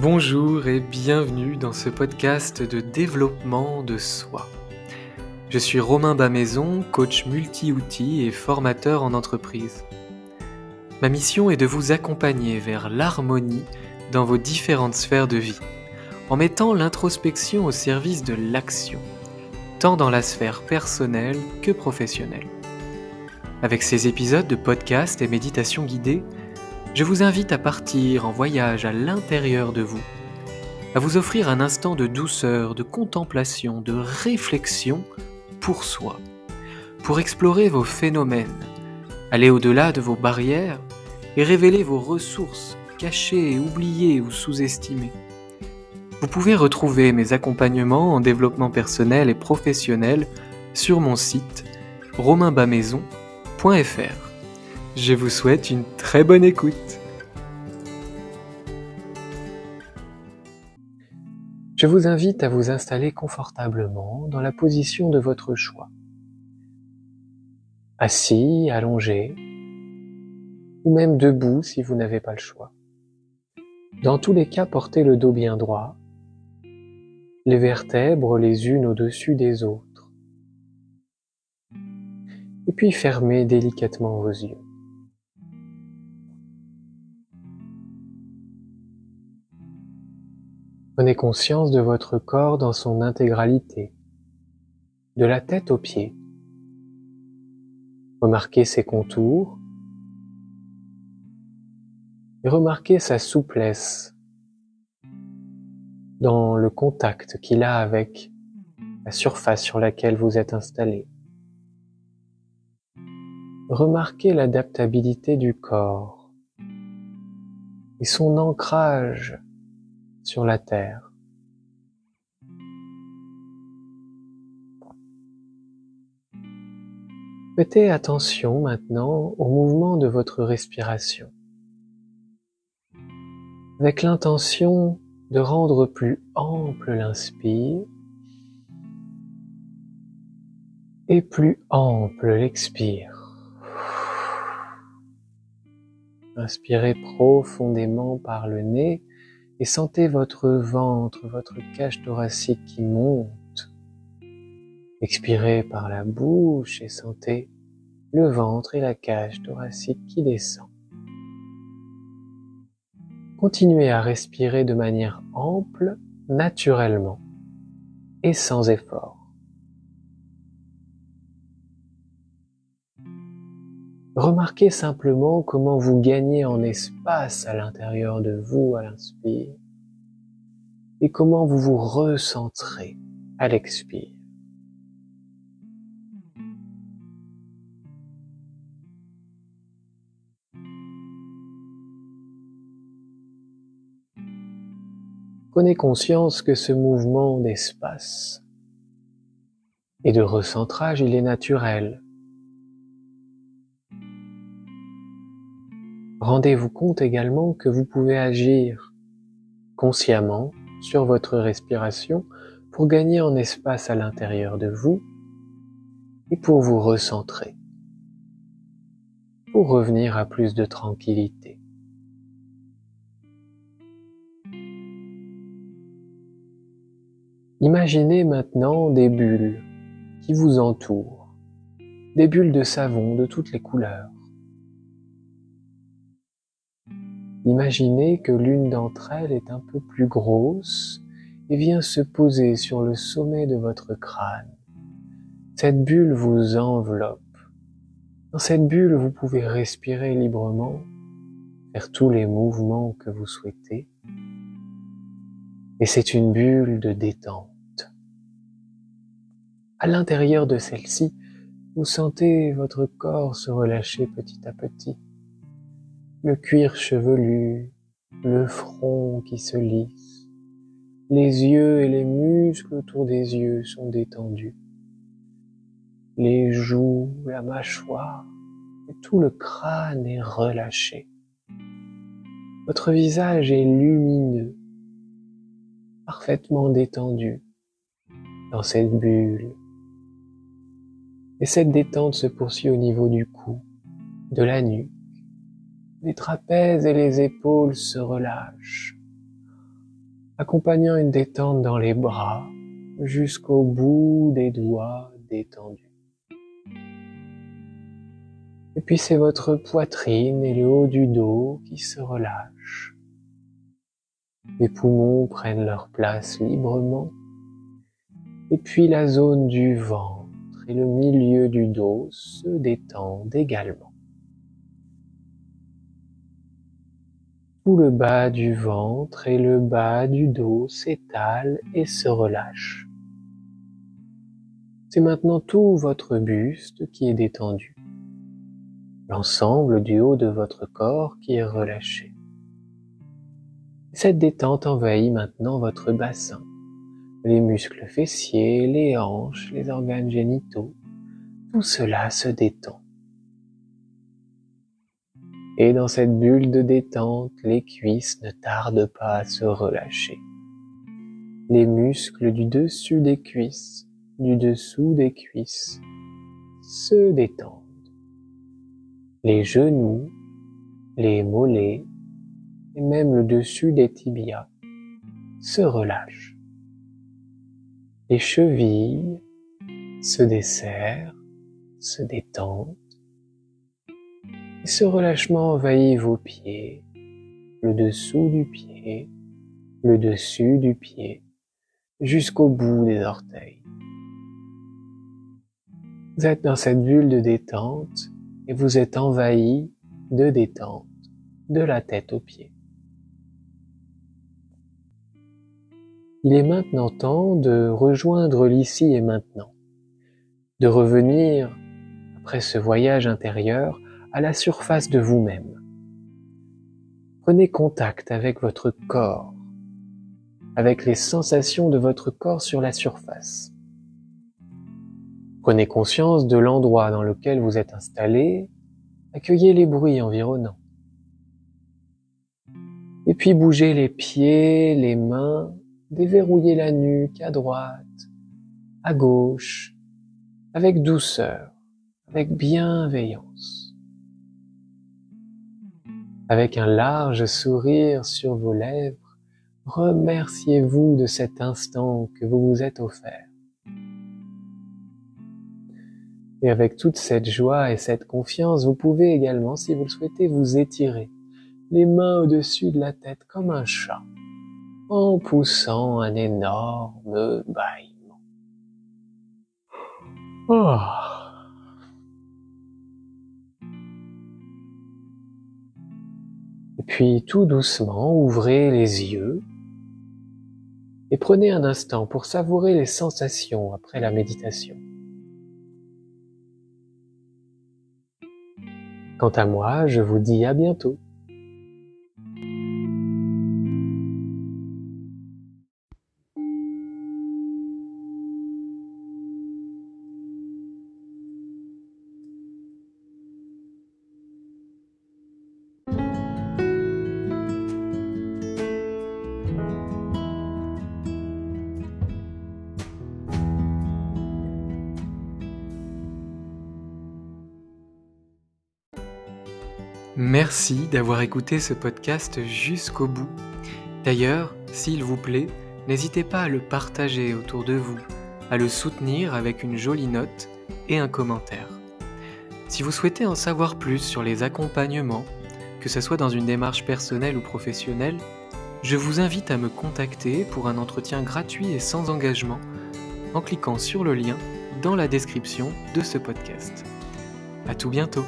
Bonjour et bienvenue dans ce podcast de développement de soi. Je suis Romain Bamaison, coach multi-outils et formateur en entreprise. Ma mission est de vous accompagner vers l'harmonie dans vos différentes sphères de vie, en mettant l'introspection au service de l'action, tant dans la sphère personnelle que professionnelle. Avec ces épisodes de podcast et méditation guidée, je vous invite à partir en voyage à l'intérieur de vous, à vous offrir un instant de douceur, de contemplation, de réflexion pour soi, pour explorer vos phénomènes, aller au-delà de vos barrières et révéler vos ressources cachées, oubliées ou sous-estimées. Vous pouvez retrouver mes accompagnements en développement personnel et professionnel sur mon site romainbamaison.fr. Je vous souhaite une très bonne écoute. Je vous invite à vous installer confortablement dans la position de votre choix. Assis, allongé, ou même debout si vous n'avez pas le choix. Dans tous les cas, portez le dos bien droit, les vertèbres les unes au-dessus des autres, et puis fermez délicatement vos yeux. Prenez conscience de votre corps dans son intégralité, de la tête aux pieds. Remarquez ses contours et remarquez sa souplesse dans le contact qu'il a avec la surface sur laquelle vous êtes installé. Remarquez l'adaptabilité du corps et son ancrage sur la terre. Prêtez attention maintenant au mouvement de votre respiration, avec l'intention de rendre plus ample l'inspire et plus ample l'expire. Inspirez profondément par le nez et sentez votre ventre, votre cage thoracique qui monte. Expirez par la bouche et sentez le ventre et la cage thoracique qui descend. Continuez à respirer de manière ample, naturellement et sans effort. Remarquez simplement comment vous gagnez en espace à l'intérieur de vous à l'inspire et comment vous vous recentrez à l'expire. Prenez conscience que ce mouvement d'espace et de recentrage, il est naturel. Rendez-vous compte également que vous pouvez agir consciemment sur votre respiration pour gagner en espace à l'intérieur de vous et pour vous recentrer, pour revenir à plus de tranquillité. Imaginez maintenant des bulles qui vous entourent, des bulles de savon de toutes les couleurs. Imaginez que l'une d'entre elles est un peu plus grosse et vient se poser sur le sommet de votre crâne. Cette bulle vous enveloppe. Dans cette bulle, vous pouvez respirer librement, faire tous les mouvements que vous souhaitez. Et c'est une bulle de détente. À l'intérieur de celle-ci, vous sentez votre corps se relâcher petit à petit le cuir chevelu, le front qui se lisse, les yeux et les muscles autour des yeux sont détendus, les joues, la mâchoire et tout le crâne est relâché. Votre visage est lumineux, parfaitement détendu dans cette bulle. Et cette détente se poursuit au niveau du cou, de la nuque, les trapèzes et les épaules se relâchent. accompagnant une détente dans les bras jusqu'au bout des doigts détendus. Et puis c'est votre poitrine et le haut du dos qui se relâchent. Les poumons prennent leur place librement. Et puis la zone du ventre et le milieu du dos se détendent également. Le bas du ventre et le bas du dos s'étalent et se relâchent. C'est maintenant tout votre buste qui est détendu l'ensemble du haut de votre corps qui est relâché. Cette détente envahit maintenant votre bassin, les muscles fessiers, les hanches, les organes génitaux, tout cela se détend. Et dans cette bulle de détente, les cuisses ne tardent pas à se relâcher. Les muscles du dessus des cuisses, du dessous des cuisses, se détendent les genoux, les mollets et même le dessus des tibias se relâchent. Les chevilles se desserrent, se détendent. Et ce relâchement envahit vos pieds, le dessous du pied, le dessus du pied, jusqu'au bout des orteils. Vous êtes dans cette bulle de détente et vous êtes envahi de détente de la tête aux pieds. Il est maintenant temps de rejoindre l'ici et maintenant, de revenir, après ce voyage intérieur, à la surface de vous-même. Prenez contact avec votre corps, avec les sensations de votre corps sur la surface. Prenez conscience de l'endroit dans lequel vous êtes installé, accueillez les bruits environnants. Et puis bougez les pieds, les mains, déverrouillez la nuque à droite, à gauche, avec douceur, avec bienveillance. Avec un large sourire sur vos lèvres, remerciez-vous de cet instant que vous vous êtes offert. Et avec toute cette joie et cette confiance, vous pouvez également, si vous le souhaitez, vous étirer les mains au-dessus de la tête comme un chat, en poussant un énorme bâillement. Oh. Puis tout doucement, ouvrez les yeux et prenez un instant pour savourer les sensations après la méditation. Quant à moi, je vous dis à bientôt. Merci d'avoir écouté ce podcast jusqu'au bout. D'ailleurs, s'il vous plaît, n'hésitez pas à le partager autour de vous, à le soutenir avec une jolie note et un commentaire. Si vous souhaitez en savoir plus sur les accompagnements, que ce soit dans une démarche personnelle ou professionnelle, je vous invite à me contacter pour un entretien gratuit et sans engagement en cliquant sur le lien dans la description de ce podcast. À tout bientôt!